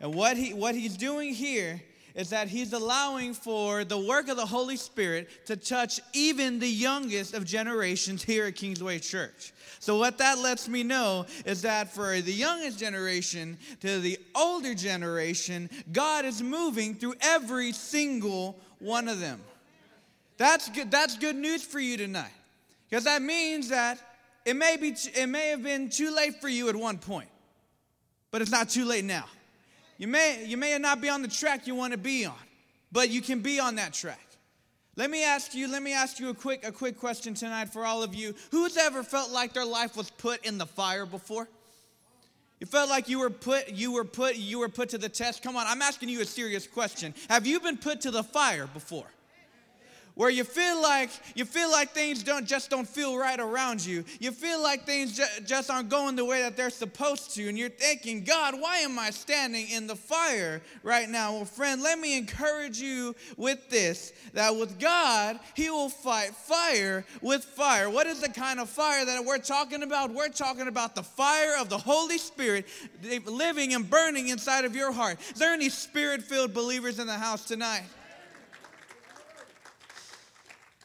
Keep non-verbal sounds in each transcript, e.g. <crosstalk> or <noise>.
And what, he, what he's doing here is that he's allowing for the work of the Holy Spirit to touch even the youngest of generations here at Kingsway Church. So, what that lets me know is that for the youngest generation to the older generation, God is moving through every single one of them. That's good, that's good news for you tonight. Because that means that it may, be, it may have been too late for you at one point, but it's not too late now. You may, you may not be on the track you want to be on, but you can be on that track. Let me ask you, let me ask you a quick, a quick question tonight for all of you. Who's ever felt like their life was put in the fire before? You felt like you were put, you were put, you were put to the test. Come on, I'm asking you a serious question. Have you been put to the fire before? Where you feel like you feel like things don't just don't feel right around you. You feel like things ju- just aren't going the way that they're supposed to, and you're thinking, God, why am I standing in the fire right now? Well, friend, let me encourage you with this: that with God, He will fight fire with fire. What is the kind of fire that we're talking about? We're talking about the fire of the Holy Spirit eh, living and burning inside of your heart. Is there any spirit-filled believers in the house tonight?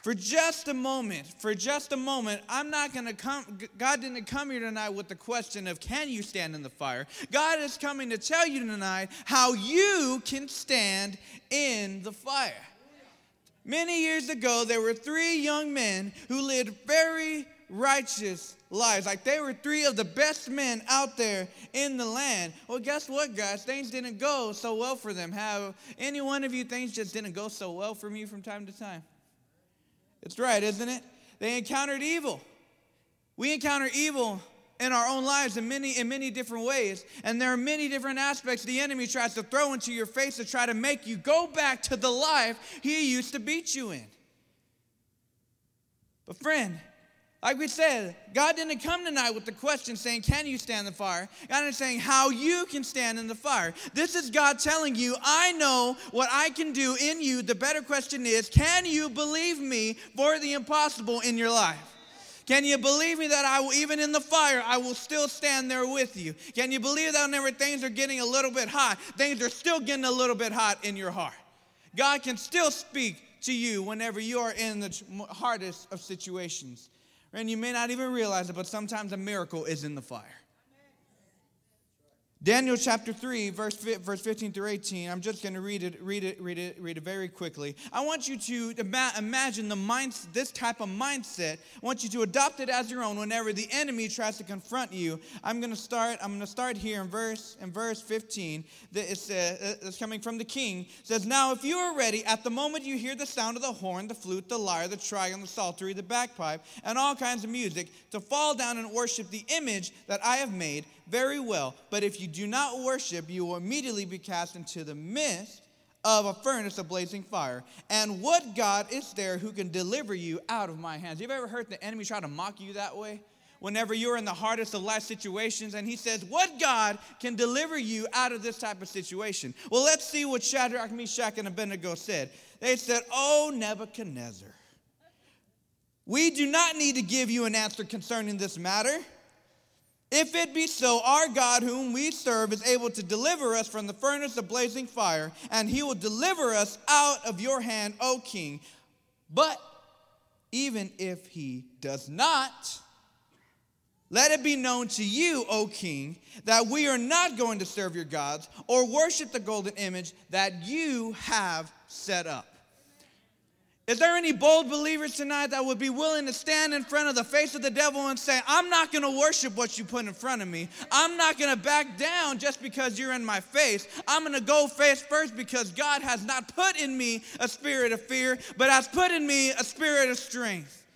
For just a moment, for just a moment, I'm not going to come. God didn't come here tonight with the question of can you stand in the fire? God is coming to tell you tonight how you can stand in the fire. Many years ago, there were three young men who lived very righteous lives. Like they were three of the best men out there in the land. Well, guess what, guys? Things didn't go so well for them. Have any one of you things just didn't go so well for me from time to time? It's right, isn't it? They encountered evil. We encounter evil in our own lives in many in many different ways and there are many different aspects the enemy tries to throw into your face to try to make you go back to the life he used to beat you in but friend like we said, God didn't come tonight with the question saying, Can you stand the fire? God is saying, How you can stand in the fire. This is God telling you, I know what I can do in you. The better question is, Can you believe me for the impossible in your life? Can you believe me that I will, even in the fire, I will still stand there with you? Can you believe that whenever things are getting a little bit hot, things are still getting a little bit hot in your heart? God can still speak to you whenever you are in the hardest of situations. And you may not even realize it, but sometimes a miracle is in the fire. Daniel chapter 3, verse, verse 15 through 18. I'm just going to read it, read it, read it, read it very quickly. I want you to imagine the mind, this type of mindset. I want you to adopt it as your own whenever the enemy tries to confront you. I'm going to start, I'm going to start here in verse, in verse 15. It's, uh, it's coming from the king. It says, Now if you are ready, at the moment you hear the sound of the horn, the flute, the lyre, the trigon, the psaltery, the bagpipe, and all kinds of music, to fall down and worship the image that I have made, very well. But if you do not worship, you will immediately be cast into the midst of a furnace of blazing fire. And what God is there who can deliver you out of my hands? You've ever heard the enemy try to mock you that way? Whenever you're in the hardest of life situations, and he says, What God can deliver you out of this type of situation? Well, let's see what Shadrach, Meshach, and Abednego said. They said, Oh, Nebuchadnezzar, we do not need to give you an answer concerning this matter. If it be so, our God, whom we serve, is able to deliver us from the furnace of blazing fire, and he will deliver us out of your hand, O king. But even if he does not, let it be known to you, O king, that we are not going to serve your gods or worship the golden image that you have set up. Is there any bold believers tonight that would be willing to stand in front of the face of the devil and say, I'm not going to worship what you put in front of me. I'm not going to back down just because you're in my face. I'm going to go face first because God has not put in me a spirit of fear, but has put in me a spirit of strength.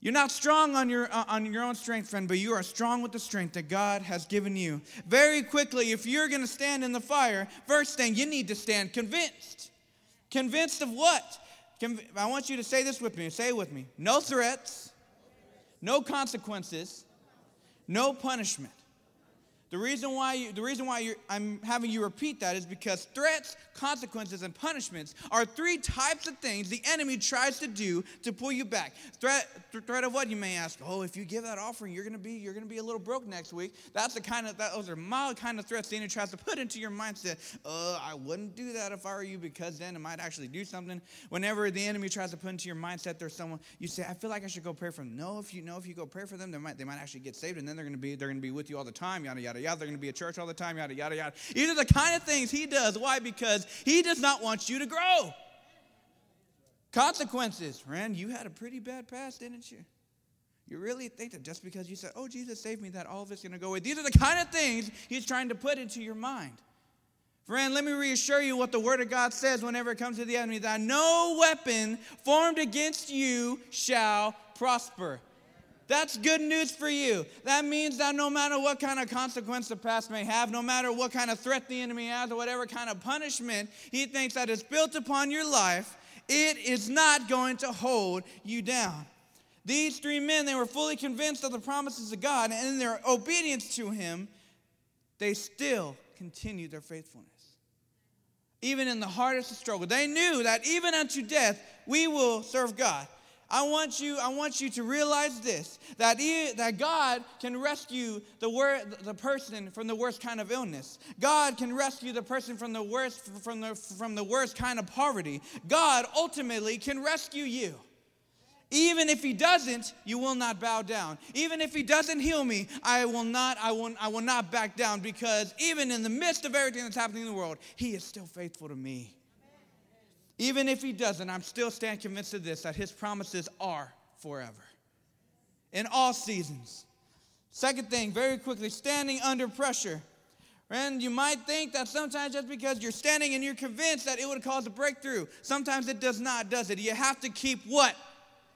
You're not strong on your, uh, on your own strength, friend, but you are strong with the strength that God has given you. Very quickly, if you're going to stand in the fire, first thing, you need to stand convinced. Convinced of what? I want you to say this with me. Say it with me. No threats, no consequences, no punishment. The reason why you, the reason why I'm having you repeat that is because threats, consequences, and punishments are three types of things the enemy tries to do to pull you back. Threat, th- threat of what you may ask? Oh, if you give that offering, you're gonna be you're gonna be a little broke next week. That's the kind of that, those are mild kind of threats the enemy tries to put into your mindset. Uh, I wouldn't do that if I were you because then it might actually do something. Whenever the enemy tries to put into your mindset, there's someone you say, I feel like I should go pray for them. No, if you know if you go pray for them, they might they might actually get saved, and then they're gonna be they're gonna be with you all the time. Yada yada yada. They're gonna be at church all the time. Yada yada yada. These are the kind of things he does. Why? Because he does not want you to grow. Consequences. Friend, you had a pretty bad past, didn't you? You really think that just because you said, oh, Jesus saved me, that all of it's going to go away? These are the kind of things he's trying to put into your mind. Friend, let me reassure you what the Word of God says whenever it comes to the enemy that no weapon formed against you shall prosper. That's good news for you. That means that no matter what kind of consequence the past may have, no matter what kind of threat the enemy has, or whatever kind of punishment he thinks that is built upon your life, it is not going to hold you down. These three men, they were fully convinced of the promises of God, and in their obedience to Him, they still continued their faithfulness. Even in the hardest of struggle, they knew that even unto death, we will serve God. I want you, I want you to realize this that, he, that God can rescue the, wor- the person from the worst kind of illness. God can rescue the person from the worst from the, from the worst kind of poverty. God ultimately can rescue you. Even if he doesn't, you will not bow down. Even if he doesn't heal me, I will not, I will, I will not back down because even in the midst of everything that's happening in the world, he is still faithful to me. Even if he doesn't, I'm still stand convinced of this that his promises are forever. In all seasons. Second thing, very quickly, standing under pressure. And you might think that sometimes just because you're standing and you're convinced that it would cause a breakthrough, sometimes it does not, does it? You have to keep what?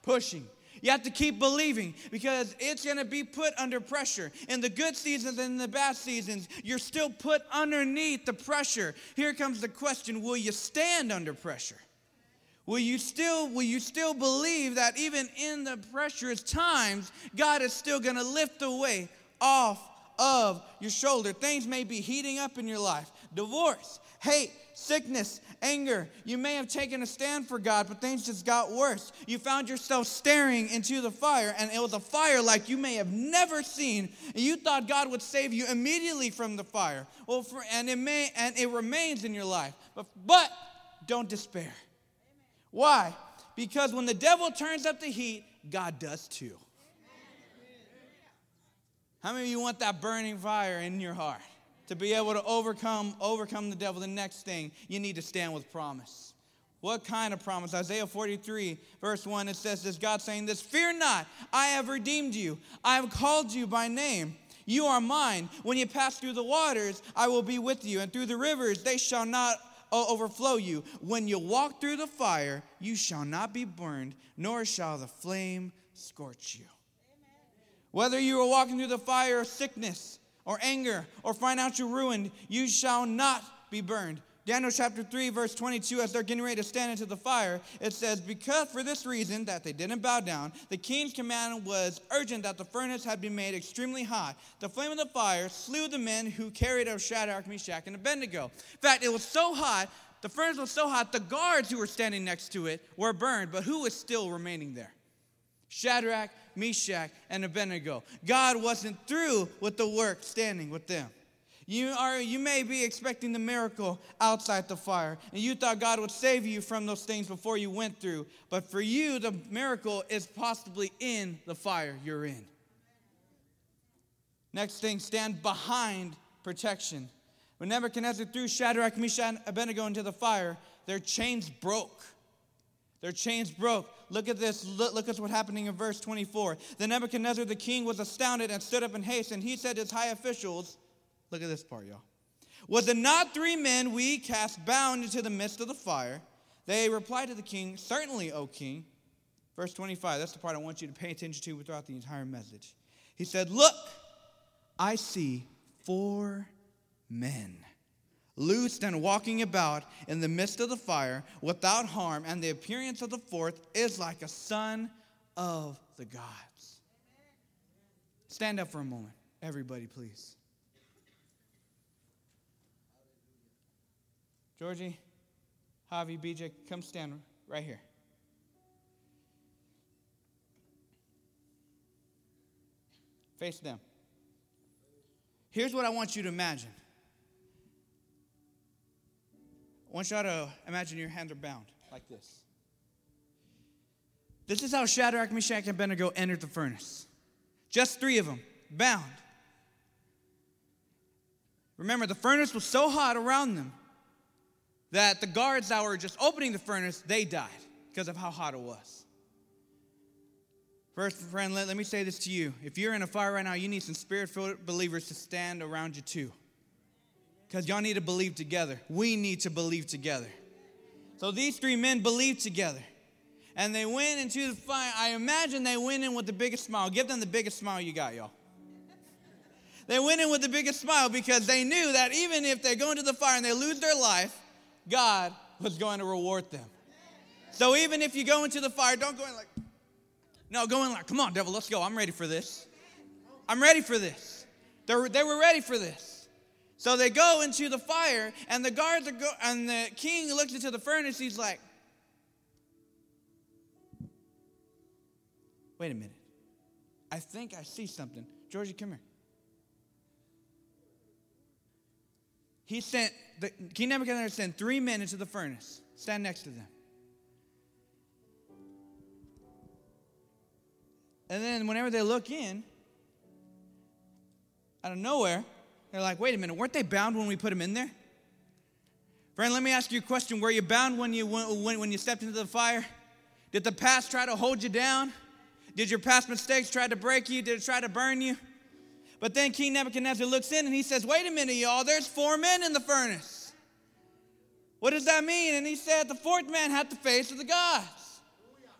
pushing. You have to keep believing because it's going to be put under pressure. In the good seasons and the bad seasons, you're still put underneath the pressure. Here comes the question Will you stand under pressure? Will you still will you still believe that even in the pressurous times, God is still going to lift the weight off of your shoulder? Things may be heating up in your life. Divorce, hate, sickness, anger. You may have taken a stand for God, but things just got worse. You found yourself staring into the fire, and it was a fire like you may have never seen. And you thought God would save you immediately from the fire. Well, for, and it may and it remains in your life. But but don't despair. Why? Because when the devil turns up the heat, God does too. How many of you want that burning fire in your heart? To be able to overcome overcome the devil the next thing you need to stand with promise. What kind of promise? Isaiah 43 verse 1 it says this god saying this fear not i have redeemed you. I have called you by name. You are mine. When you pass through the waters i will be with you and through the rivers they shall not uh, overflow you. When you walk through the fire you shall not be burned nor shall the flame scorch you. Whether you are walking through the fire of sickness or anger or financial ruin, you shall not be burned. Daniel chapter 3, verse 22, as they're getting ready to stand into the fire, it says, Because for this reason, that they didn't bow down, the king's command was urgent that the furnace had been made extremely hot. The flame of the fire slew the men who carried out Shadrach, Meshach, and Abednego. In fact, it was so hot, the furnace was so hot, the guards who were standing next to it were burned, but who was still remaining there? Shadrach, Meshach, and Abednego. God wasn't through with the work standing with them. You, are, you may be expecting the miracle outside the fire, and you thought God would save you from those things before you went through. But for you, the miracle is possibly in the fire you're in. Next thing, stand behind protection. When Nebuchadnezzar threw Shadrach, Meshach, and Abednego into the fire, their chains broke. Their chains broke. Look at this. Look, look at what's happening in verse 24. Then Nebuchadnezzar the king was astounded and stood up in haste, and he said to his high officials, Look at this part, y'all. Was it not three men we cast bound into the midst of the fire? They replied to the king, Certainly, O king. Verse 25, that's the part I want you to pay attention to throughout the entire message. He said, Look, I see four men loosed and walking about in the midst of the fire without harm, and the appearance of the fourth is like a son of the gods. Stand up for a moment, everybody, please. Georgie, Javi, BJ, come stand right here. Face them. Here's what I want you to imagine want you to imagine your hands are bound like this. This is how Shadrach, Meshach, and Abednego entered the furnace. Just three of them, bound. Remember, the furnace was so hot around them that the guards that were just opening the furnace, they died because of how hot it was. First, friend, let, let me say this to you. If you're in a fire right now, you need some spirit filled believers to stand around you too. Because y'all need to believe together. We need to believe together. So these three men believed together. And they went into the fire. I imagine they went in with the biggest smile. Give them the biggest smile you got, y'all. They went in with the biggest smile because they knew that even if they go into the fire and they lose their life, God was going to reward them. So even if you go into the fire, don't go in like, no, go in like, come on, devil, let's go. I'm ready for this. I'm ready for this. They were, they were ready for this. So they go into the fire, and the guards go, and the king looks into the furnace. He's like, wait a minute. I think I see something. Georgie, come here. He sent, the, King Nebuchadnezzar sent three men into the furnace. Stand next to them. And then whenever they look in, out of nowhere, they're like, wait a minute, weren't they bound when we put them in there? Friend, let me ask you a question. Were you bound when you, when, when you stepped into the fire? Did the past try to hold you down? Did your past mistakes try to break you? Did it try to burn you? But then King Nebuchadnezzar looks in and he says, Wait a minute, y'all, there's four men in the furnace. What does that mean? And he said, The fourth man had the face of the gods.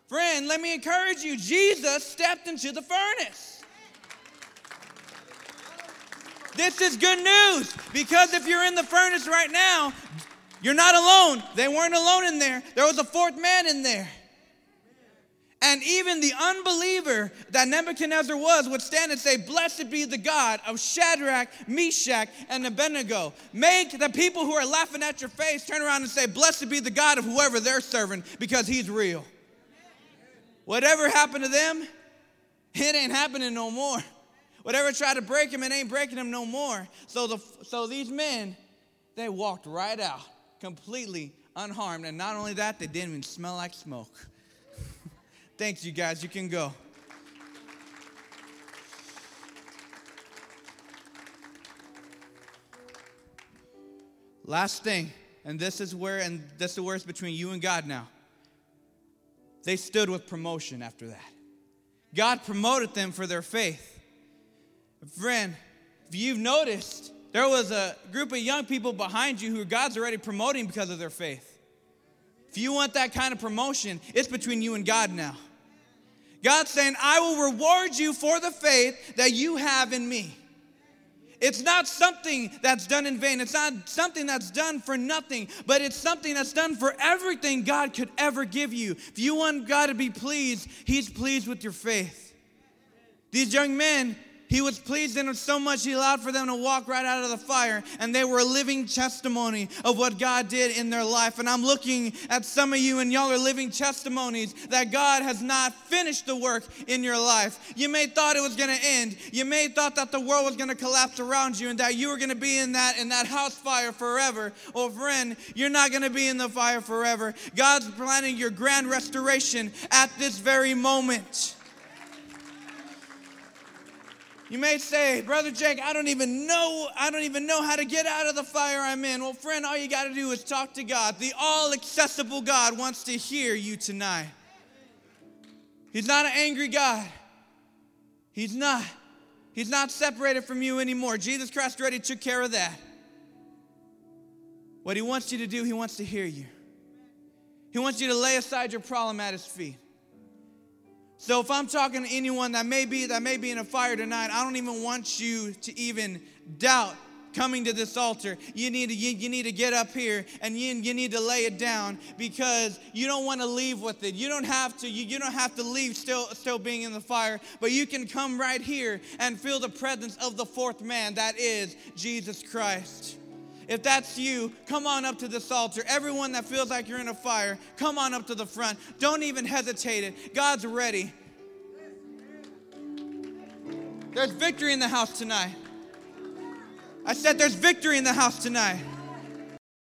Friend, let me encourage you Jesus stepped into the furnace. This is good news because if you're in the furnace right now, you're not alone. They weren't alone in there, there was a fourth man in there. And even the unbeliever that Nebuchadnezzar was would stand and say, Blessed be the God of Shadrach, Meshach, and Abednego. Make the people who are laughing at your face turn around and say, Blessed be the God of whoever they're serving because he's real. Whatever happened to them, it ain't happening no more. Whatever tried to break him, it ain't breaking him no more. So, the, so these men, they walked right out completely unharmed. And not only that, they didn't even smell like smoke. <laughs> Thanks, you guys. You can go. Last thing, and this is where, and this is where it's between you and God now. They stood with promotion after that. God promoted them for their faith. Friend, if you've noticed, there was a group of young people behind you who God's already promoting because of their faith. If you want that kind of promotion, it's between you and God now. God's saying, I will reward you for the faith that you have in me. It's not something that's done in vain. It's not something that's done for nothing, but it's something that's done for everything God could ever give you. If you want God to be pleased, He's pleased with your faith. These young men he was pleased in them so much, he allowed for them to walk right out of the fire, and they were a living testimony of what God did in their life. And I'm looking at some of you, and y'all are living testimonies that God has not finished the work in your life. You may thought it was going to end. You may thought that the world was going to collapse around you, and that you were going to be in that in that house fire forever. Well, friend, you're not going to be in the fire forever. God's planning your grand restoration at this very moment. You may say, Brother Jake, I don't even know, I don't even know how to get out of the fire I'm in. Well, friend, all you got to do is talk to God. The all accessible God wants to hear you tonight. He's not an angry God. He's not. He's not separated from you anymore. Jesus Christ already took care of that. What he wants you to do, he wants to hear you. He wants you to lay aside your problem at his feet. So if I'm talking to anyone that may be that may be in a fire tonight, I don't even want you to even doubt coming to this altar. You need to you, you need to get up here and you, you need to lay it down because you don't want to leave with it. You don't have to you, you don't have to leave still still being in the fire, but you can come right here and feel the presence of the fourth man that is Jesus Christ. If that's you, come on up to this altar. Everyone that feels like you're in a fire, come on up to the front. Don't even hesitate it. God's ready. There's victory in the house tonight. I said there's victory in the house tonight.